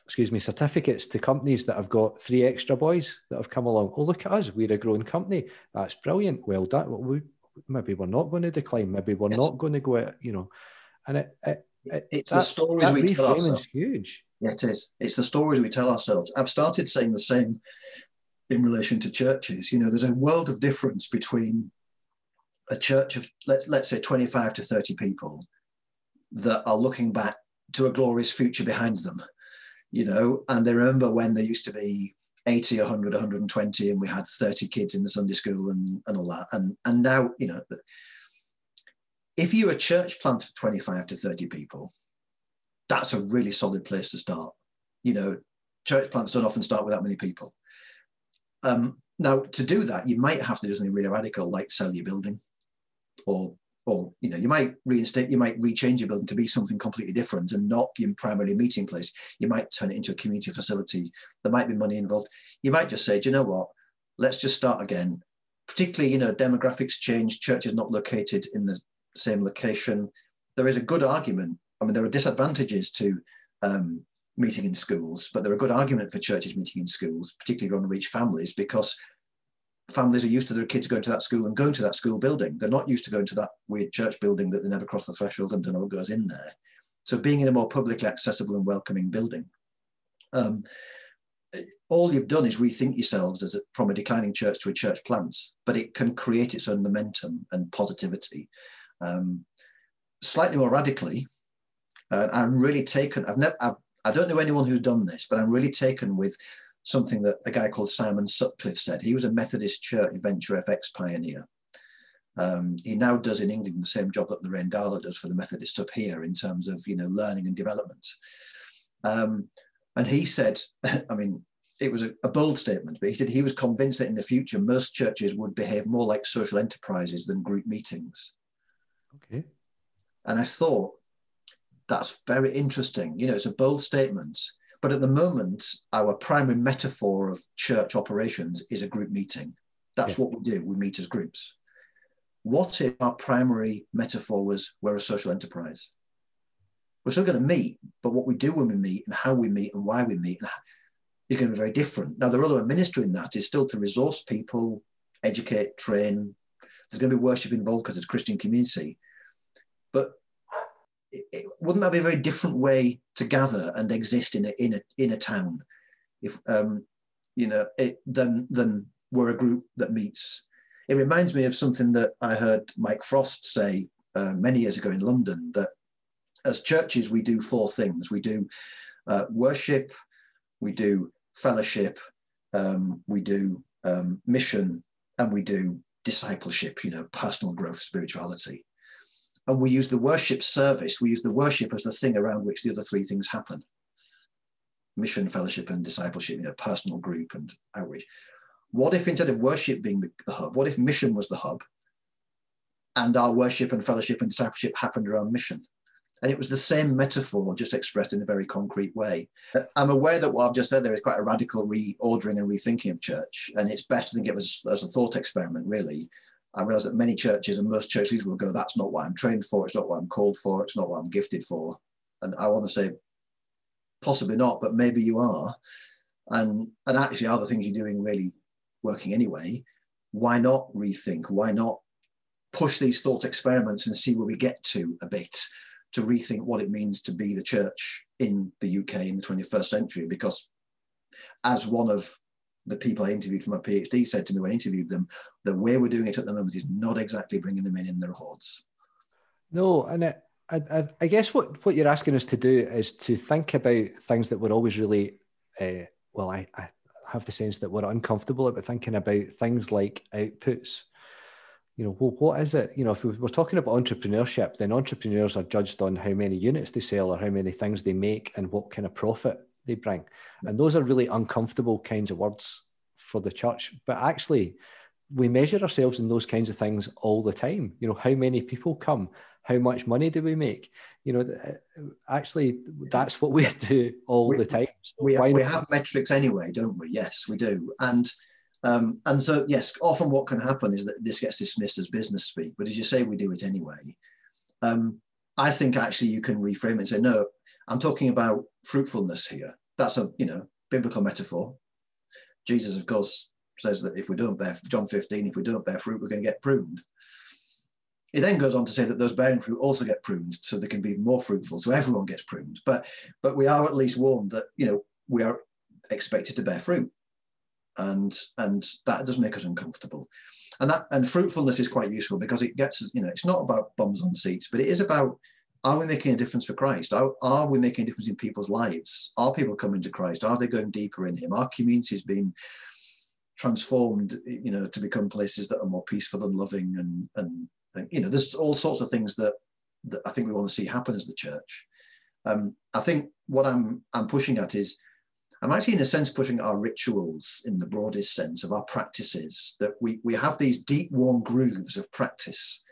excuse me, certificates to companies that have got three extra boys that have come along. Oh, look at us, we're a growing company. That's brilliant. Well done. We, maybe we're not going to decline. Maybe we're yes. not going to go out, you know. And it, it, it it's that, the stories we tell ourselves. huge. Yeah, it is. It's the stories we tell ourselves. I've started saying the same in relation to churches. You know, there's a world of difference between a church of let's let's say 25 to 30 people that are looking back to a glorious future behind them you know, and they remember when there used to be 80, 100, 120, and we had 30 kids in the Sunday school and, and all that. And, and now, you know, if you're a church plant of 25 to 30 people, that's a really solid place to start. You know, church plants don't often start with that many people. Um, now, to do that, you might have to do something really radical, like sell your building or or you know you might reinstate you might rechange your building to be something completely different and not your primary meeting place. You might turn it into a community facility. There might be money involved. You might just say do you know what? Let's just start again. Particularly you know demographics change churches not located in the same location. There is a good argument. I mean there are disadvantages to um, meeting in schools but there are good argument for churches meeting in schools particularly on reach families because families are used to their kids going to that school and going to that school building. They're not used to going to that weird church building that they never cross the threshold and don't know what goes in there. So being in a more publicly accessible and welcoming building. Um, all you've done is rethink yourselves as a, from a declining church to a church plant, but it can create its own momentum and positivity. Um, slightly more radically, uh, I'm really taken. I've never. I've, I don't know anyone who's done this, but I'm really taken with something that a guy called Simon Sutcliffe said. He was a Methodist Church Venture FX pioneer. Um, he now does in England the same job that Lorraine Darlow does for the Methodists up here in terms of you know learning and development. Um, and he said, I mean, it was a, a, bold statement, but he said he was convinced that in the future most churches would behave more like social enterprises than group meetings. Okay. And I thought, that's very interesting. You know, it's a bold statement. But at the moment, our primary metaphor of church operations is a group meeting. That's yeah. what we do. We meet as groups. What if our primary metaphor was we're a social enterprise? We're still going to meet, but what we do when we meet and how we meet and why we meet is going to be very different. Now, the role of a minister in that is still to resource people, educate, train. There's going to be worship involved because it's a Christian community. It, wouldn't that be a very different way to gather and exist in a, in a, in a town? If, um, you know, it, than, than we're a group that meets. It reminds me of something that I heard Mike Frost say uh, many years ago in London that as churches, we do four things. We do uh, worship, we do fellowship, um, we do um, mission, and we do discipleship, you know, personal growth, spirituality. And we use the worship service, we use the worship as the thing around which the other three things happen mission, fellowship, and discipleship, you know, personal group and outreach. What if instead of worship being the, the hub, what if mission was the hub and our worship and fellowship and discipleship happened around mission? And it was the same metaphor, just expressed in a very concrete way. I'm aware that what I've just said there is quite a radical reordering and rethinking of church, and it's better than give us as a thought experiment, really. I realize that many churches and most church leaders will go, that's not what I'm trained for, it's not what I'm called for, it's not what I'm gifted for. And I want to say, possibly not, but maybe you are. And, and actually, are the things you're doing really working anyway? Why not rethink? Why not push these thought experiments and see where we get to a bit? to rethink what it means to be the church in the UK in the 21st century. Because as one of the people I interviewed for my PhD said to me when I interviewed them, the way we're doing it at the moment is not exactly bringing them in in their hordes. No, and it, I, I, guess what, what you're asking us to do is to think about things that we're always really, uh, well, I, I have the sense that we're uncomfortable about thinking about things like outputs you know, well, what is it? You know, if we're talking about entrepreneurship, then entrepreneurs are judged on how many units they sell or how many things they make and what kind of profit they bring. And those are really uncomfortable kinds of words for the church. But actually, we measure ourselves in those kinds of things all the time. You know, how many people come? How much money do we make? You know, uh, actually, that's what we do all we, the time. So we, we have metrics anyway, don't we? Yes, we do. And um, and so, yes, often what can happen is that this gets dismissed as business speak, but as you say, we do it anyway. Um, I think actually you can reframe it and say, no, I'm talking about fruitfulness here. That's a you know biblical metaphor. Jesus, of course, says that if we don't bear John 15, if we don't bear fruit, we're going to get pruned. He then goes on to say that those bearing fruit also get pruned, so they can be more fruitful. So everyone gets pruned. But but we are at least warned that you know we are expected to bear fruit and and that does make us uncomfortable and that and fruitfulness is quite useful because it gets you know it's not about bums on seats but it is about are we making a difference for christ? Are, are we making a difference in people's lives? Are people coming to christ? Are they going deeper in him? Are communities being transformed you know to become places that are more peaceful and loving and and, and you know there's all sorts of things that that i think we want to see happen as the church. Um, i think what i'm i'm pushing at is I'm actually, in a sense, putting our rituals in the broadest sense of our practices, that we, we have these deep, warm grooves of practice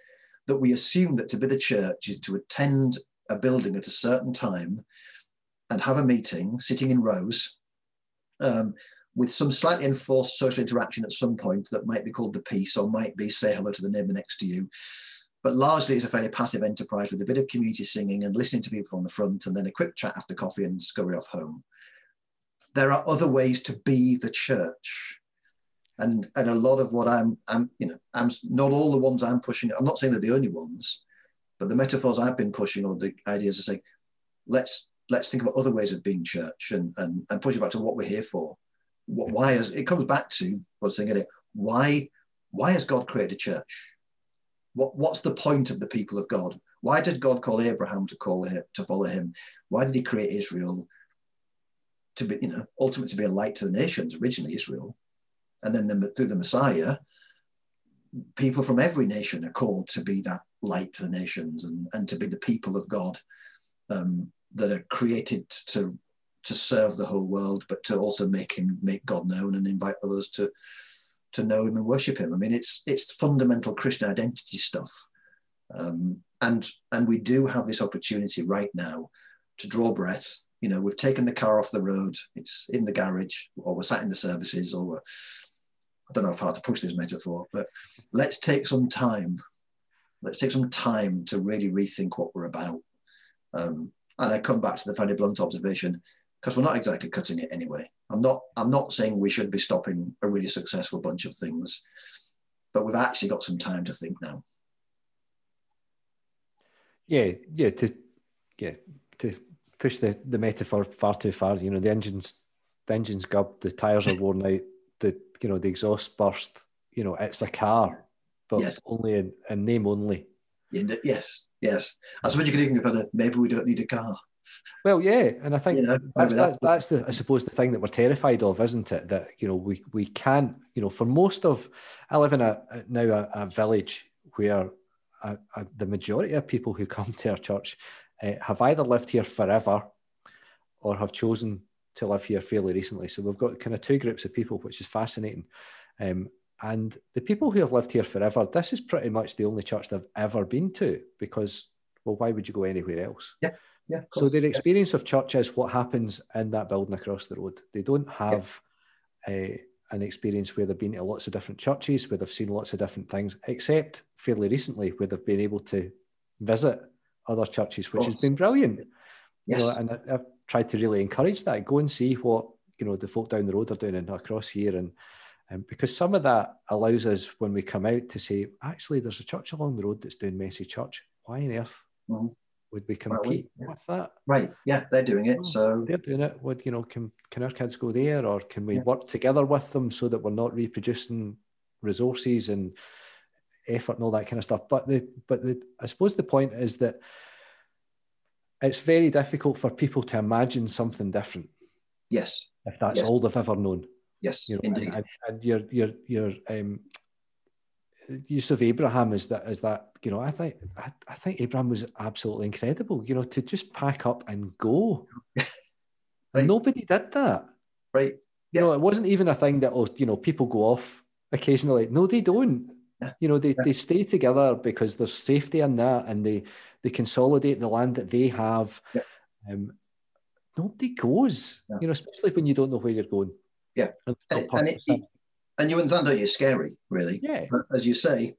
that we assume that to be the church is to attend a building at a certain time and have a meeting, sitting in rows, um, with some slightly enforced social interaction at some point that might be called the peace or might be say hello to the neighbour next to you. But largely it's a fairly passive enterprise with a bit of community singing and listening to people on the front and then a quick chat after coffee and scurry off home there are other ways to be the church. And, and a lot of what I'm, I'm, you know, I'm not all the ones I'm pushing. I'm not saying they're the only ones, but the metaphors I've been pushing or the ideas are saying, let's let's think about other ways of being church and and, and push it back to what we're here for. What, mm-hmm. why is it comes back to what's saying it? Why why has God created a church? What what's the point of the people of God? Why did God call Abraham to call him, to follow him? Why did he create Israel? to be, you know, ultimately to be a light to the nations, originally Israel. And then the, through the Messiah, people from every nation are called to be that light to the nations and, and to be the people of God um, that are created to to serve the whole world, but to also make him make God known and invite others to to know him and worship him. I mean, it's it's fundamental Christian identity stuff. Um, and and we do have this opportunity right now to draw breath. You know, we've taken the car off the road. It's in the garage, or we're sat in the services, or we're, I don't know if how to push this metaphor, but let's take some time. Let's take some time to really rethink what we're about. Um, and I come back to the fairly blunt observation because we're not exactly cutting it anyway. I'm not. I'm not saying we should be stopping a really successful bunch of things, but we've actually got some time to think now. Yeah, yeah. To yeah to push the the metaphor far too far. You know, the engines the engines gubbed, the tires are worn out, the you know the exhaust burst. You know, it's a car, but yes. only in, in name only. Yes, yes. I suppose you could even go maybe we don't need a car. Well, yeah, and I think that's, that, that's the I suppose the thing that we're terrified of, isn't it? That you know we we can't you know for most of I live in a now a, a village where a, a, the majority of people who come to our church uh, have either lived here forever or have chosen to live here fairly recently. So we've got kind of two groups of people, which is fascinating. Um, and the people who have lived here forever, this is pretty much the only church they've ever been to because, well, why would you go anywhere else? Yeah. Yeah, so their experience of church is what happens in that building across the road. They don't have yeah. a, an experience where they've been to lots of different churches, where they've seen lots of different things, except fairly recently, where they've been able to visit other churches, which has been brilliant. Yes. You know, and I, have tried to really encourage that. Go and see what you know the folk down the road are doing and across here, and um, because some of that allows us when we come out to say, actually, there's a church along the road that's doing messy church. Why on earth mm-hmm. would we compete well, yeah. with that? Right. Yeah, they're doing it. Oh, so they're doing it. Would you know? Can can our kids go there, or can we yeah. work together with them so that we're not reproducing resources and effort and all that kind of stuff. But the but the I suppose the point is that it's very difficult for people to imagine something different. Yes. If that's yes. all they've ever known. Yes, you know, indeed. And, and your your your um, use of Abraham is that is that you know I think I, I think Abraham was absolutely incredible. You know to just pack up and go. right. Nobody did that. Right. Yeah. You know, it wasn't even a thing that oh, you know people go off occasionally. No, they don't. Yeah. You know, they, yeah. they stay together because there's safety in that and they they consolidate the land that they have. Yeah. Um, nobody goes, you know, especially when you don't know where you're going. Yeah. And, and, it, and, it, and you understand, don't you? Scary, really. Yeah. But as you say,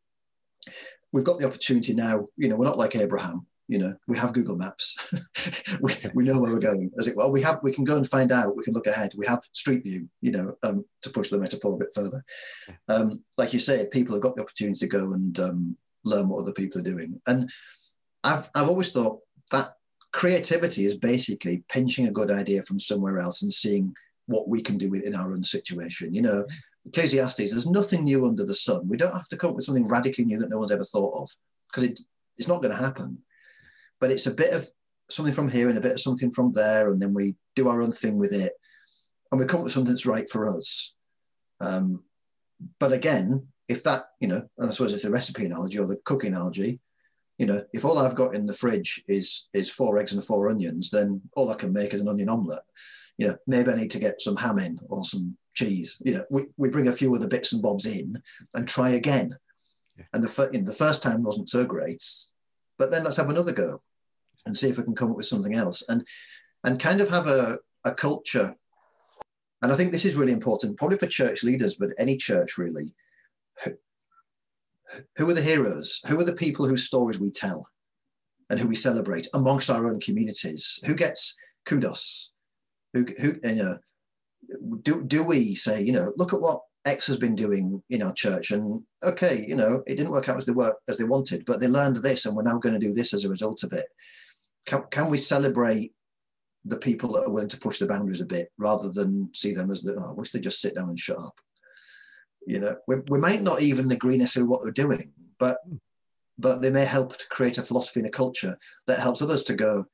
we've got the opportunity now. You know, we're not like Abraham you know we have google maps we, we know where we're going as it well we have we can go and find out we can look ahead we have street view you know um, to push the metaphor a bit further um, like you say people have got the opportunity to go and um, learn what other people are doing and i've i've always thought that creativity is basically pinching a good idea from somewhere else and seeing what we can do within our own situation you know? Ecclesiastes there's nothing new under the sun. We don't have to come up with something radically new that no one's ever thought of because it, it's not going to happen. But it's a bit of something from here and a bit of something from there, and then we do our own thing with it, and we come up with something that's right for us. Um, but again, if that, you know, and I suppose it's a recipe analogy or the cooking analogy, you know, if all I've got in the fridge is is four eggs and four onions, then all I can make is an onion omelette. You know, maybe I need to get some ham in or some cheese. You know, we, we bring a few of the bits and bobs in and try again. Yeah. And the, you know, the first time wasn't so great, but then let's have another go and see if we can come up with something else and and kind of have a, a culture and i think this is really important probably for church leaders but any church really who are the heroes? Who are the people whose stories we tell and who we celebrate amongst our own communities? Who gets kudos? Who, who you know do, do we say you know look at what X has been doing in our church, and okay, you know, it didn't work out as they were as they wanted, but they learned this, and we're now going to do this as a result of it. Can, can we celebrate the people that are willing to push the boundaries a bit rather than see them as the, oh, I wish they just sit down and shut up. You know, we, we might not even agree necessarily what they're doing, but but they may help to create a philosophy and a culture that helps others to go,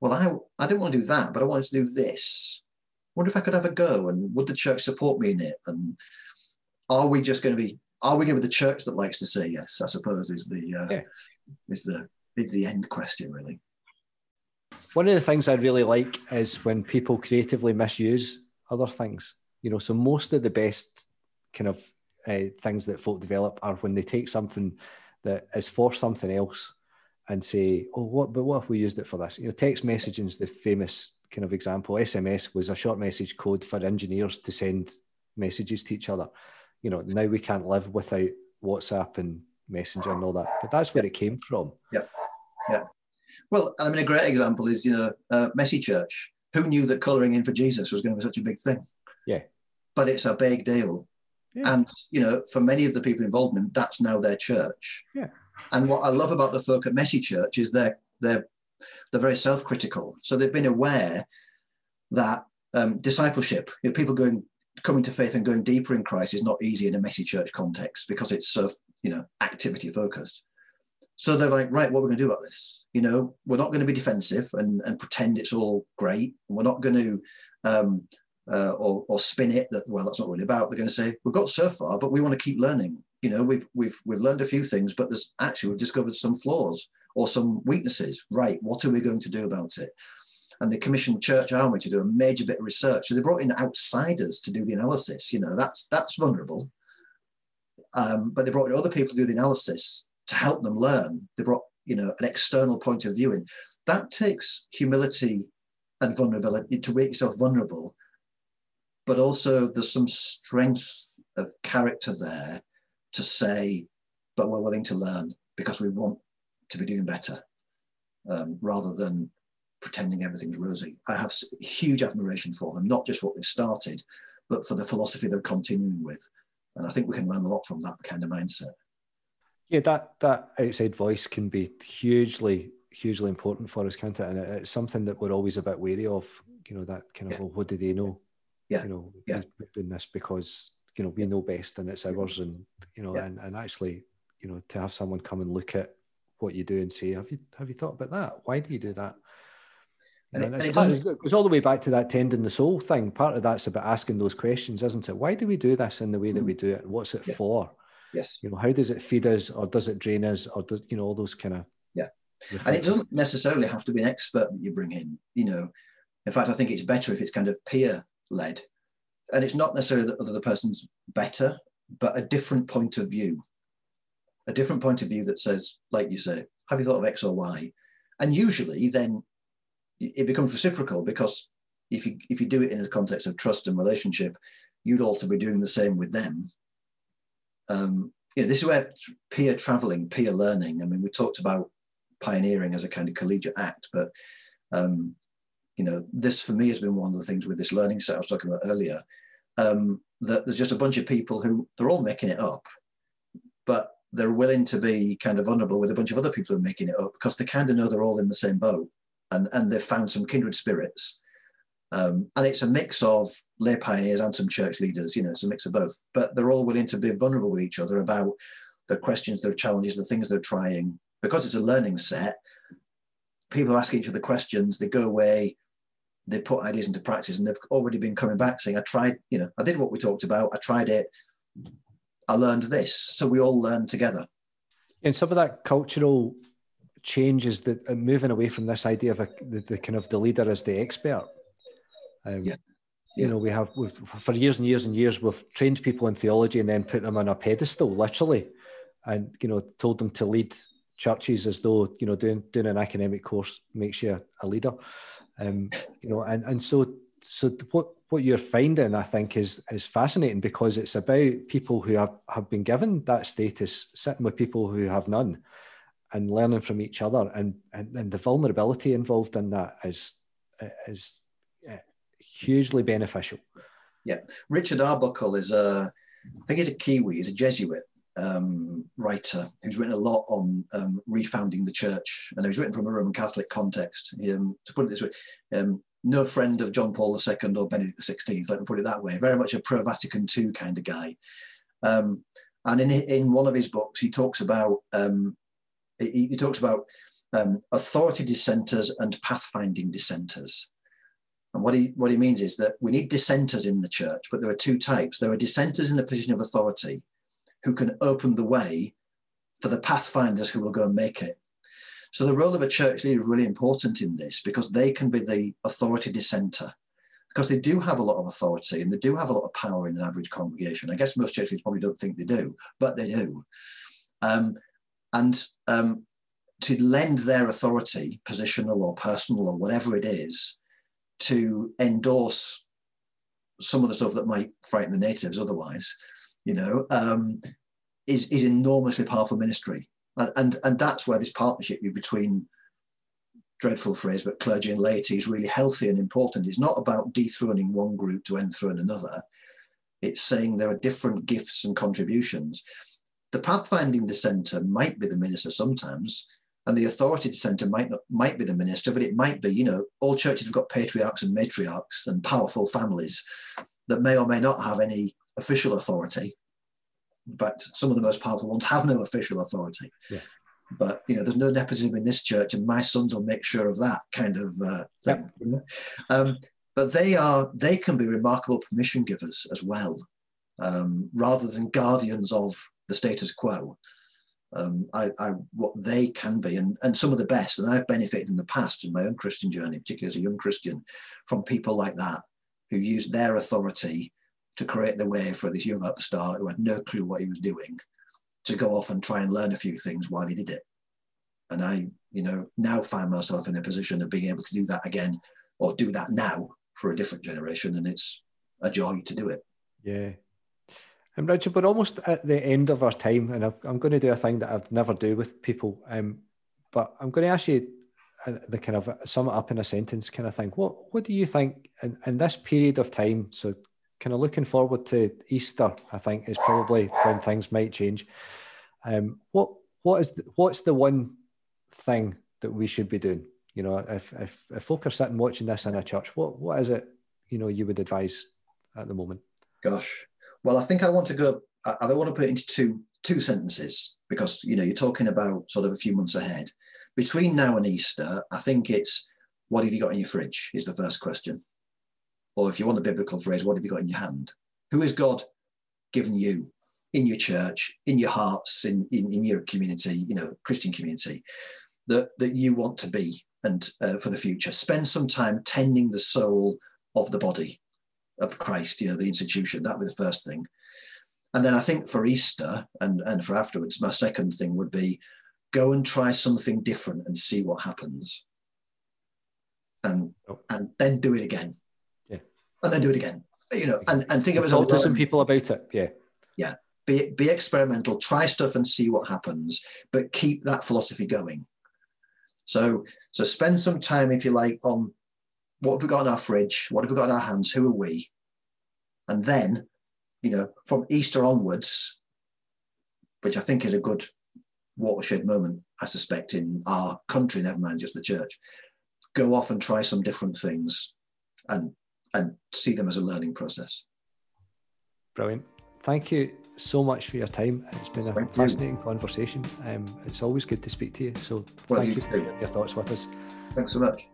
well, I, I didn't want to do that, but I wanted to do this. wonder if I could have a go and would the church support me in it? And are we just going to be, are we going to be the church that likes to say yes, I suppose is the, uh, yeah. is the, is the end question really. One of the things I really like is when people creatively misuse other things. You know, so most of the best kind of uh, things that folk develop are when they take something that is for something else and say, oh, what, but what if we used it for this? You know, text messaging is the famous kind of example. SMS was a short message code for engineers to send messages to each other. You know, now we can't live without WhatsApp and Messenger and all that, but that's where it came from. Yeah. Yeah. Well, I mean, a great example is, you know, uh, Messy Church. Who knew that colouring in for Jesus was going to be such a big thing? Yeah. But it's a big deal. Yeah. And, you know, for many of the people involved in them, that's now their church. Yeah. And what I love about the folk at Messy Church is they're, they're, they're very self-critical. So they've been aware that um, discipleship, you know, people going coming to faith and going deeper in Christ is not easy in a messy church context because it's so you know activity focused. So they're like, right, what are we going to do about this? You know, we're not going to be defensive and, and pretend it's all great. We're not going to um, uh, or, or spin it that well, that's not really about. They're going to say we've got so far, but we want to keep learning. You know, we've we've we've learned a few things, but there's actually we've discovered some flaws or some weaknesses. Right, what are we going to do about it? And they commissioned Church Army to do a major bit of research. So they brought in outsiders to do the analysis. You know, that's that's vulnerable. Um, but they brought in other people to do the analysis to help them learn. They brought, you know, an external point of view in. That takes humility and vulnerability to make yourself vulnerable, but also there's some strength of character there to say, but we're willing to learn because we want to be doing better, um, rather than pretending everything's rosy. I have huge admiration for them, not just what they've started, but for the philosophy they're continuing with. And I think we can learn a lot from that kind of mindset. Yeah, that that outside voice can be hugely, hugely important for us, can't it? And it's something that we're always a bit wary of. You know, that kind of, yeah. well, what do they know? Yeah. You know, yeah. we're doing this because you know we know best and it's ours, and you know, yeah. and, and actually, you know, to have someone come and look at what you do and say, have you have you thought about that? Why do you do that? And, and, it, part, it, goes all the way back to that tending the soul thing. Part of that's about asking those questions, isn't it? Why do we do this in the way that we mm. do it, and what's it yeah. for? Yes. You know, how does it feed us, or does it drain us, or does you know all those kind of yeah. And it doesn't necessarily have to be an expert that you bring in. You know, in fact, I think it's better if it's kind of peer led, and it's not necessarily that the person's better, but a different point of view, a different point of view that says, like you say, have you thought of X or Y? And usually, then it becomes reciprocal because if you if you do it in the context of trust and relationship, you'd also be doing the same with them. Um, you know, this is where peer traveling, peer learning. I mean, we talked about pioneering as a kind of collegiate act, but um, you know, this for me has been one of the things with this learning set I was talking about earlier. Um, that there's just a bunch of people who they're all making it up, but they're willing to be kind of vulnerable with a bunch of other people who are making it up because they kind of know they're all in the same boat and, and they've found some kindred spirits. Um, and it's a mix of lay pioneers and some church leaders, you know, it's a mix of both, but they're all willing to be vulnerable with each other about the questions, their challenges, the things they're trying. Because it's a learning set, people ask each other questions, they go away, they put ideas into practice, and they've already been coming back saying, I tried, you know, I did what we talked about, I tried it, I learned this. So we all learn together. And some of that cultural changes that uh, moving away from this idea of a, the, the, kind of the leader as the expert. Um, yeah. Yeah. You know, we have we've, for years and years and years we've trained people in theology and then put them on a pedestal, literally, and you know told them to lead churches as though you know doing doing an academic course makes you a leader, um, you know, and and so so what what you're finding, I think, is is fascinating because it's about people who have have been given that status sitting with people who have none, and learning from each other and, and, and the vulnerability involved in that is is uh, hugely beneficial. Yeah. Richard arbuckle is a i think he's a kiwi he's a jesuit um, writer who's written a lot on um, refounding the church and he's written from a roman catholic context um, to put it this way um, no friend of john paul ii or benedict xvi let me put it that way very much a pro-vatican ii kind of guy um, and in, in one of his books he talks about um, he, he talks about authority dissenters and pathfinding dissenters. And what he, what he means is that we need dissenters in the church, but there are two types. There are dissenters in the position of authority who can open the way for the pathfinders who will go and make it. So the role of a church leader is really important in this because they can be the authority dissenter because they do have a lot of authority and they do have a lot of power in an average congregation. I guess most church leaders probably don't think they do, but they do. Um, and um, to lend their authority, positional or personal or whatever it is, to endorse some of the stuff that might frighten the natives otherwise, you know, um, is, is enormously powerful ministry. And, and, and that's where this partnership between dreadful phrase, but clergy and laity is really healthy and important. It's not about dethroning one group to enthrone another. It's saying there are different gifts and contributions. The pathfinding dissenter might be the minister sometimes, and the authority dissenter might not might be the minister, but it might be, you know, all churches have got patriarchs and matriarchs and powerful families that may or may not have any official authority. In fact, some of the most powerful ones have no official authority. Yeah but you know there's no nepotism in this church and my sons will make sure of that kind of uh, thing um, but they are they can be remarkable permission givers as well um, rather than guardians of the status quo um, I, I, what they can be and, and some of the best and i've benefited in the past in my own christian journey particularly as a young christian from people like that who use their authority to create the way for this young upstart who had no clue what he was doing to go off and try and learn a few things while he did it. And I, you know, now find myself in a position of being able to do that again or do that now for a different generation. And it's a joy to do it. Yeah. And Richard, we're almost at the end of our time, and I'm going to do a thing that I've never do with people. Um, but I'm going to ask you uh, the kind of sum it up in a sentence kind of thing. What What do you think in, in this period of time? So kind of looking forward to Easter. I think is probably when things might change. Um, what what is the, what's the one thing that we should be doing? You know, if if if folk are sitting watching this in a church, what what is it? You know, you would advise at the moment. Gosh, well, I think I want to go. I, don't want to put it into two two sentences because you know you're talking about sort of a few months ahead. Between now and Easter, I think it's what have you got in your fridge is the first question or if you want a biblical phrase, what have you got in your hand? Who is God given you in your church, in your hearts, in, in, in your community, you know, Christian community, that, that you want to be and uh, for the future? Spend some time tending the soul of the body of Christ, you know, the institution. That would be the first thing. And then I think for Easter and, and for afterwards, my second thing would be go and try something different and see what happens. And, oh. and then do it again and then do it again. You know, and, and think of it as Talk to some people about it. Yeah. Yeah. Be, be experimental, try stuff and see what happens, but keep that philosophy going. So, so spend some time, if you like, on what have we got in our fridge? What have we got in our hands? Who are we? And then, you know, from Easter onwards, which I think is a good watershed moment, I suspect, in our country, never mind just the church, go off and try some different things and and see them as a learning process. Brilliant. Thank you so much for your time. It's been thank a fascinating you. conversation. Um, it's always good to speak to you. So well, thank you, you for your thoughts with us. Thanks so much.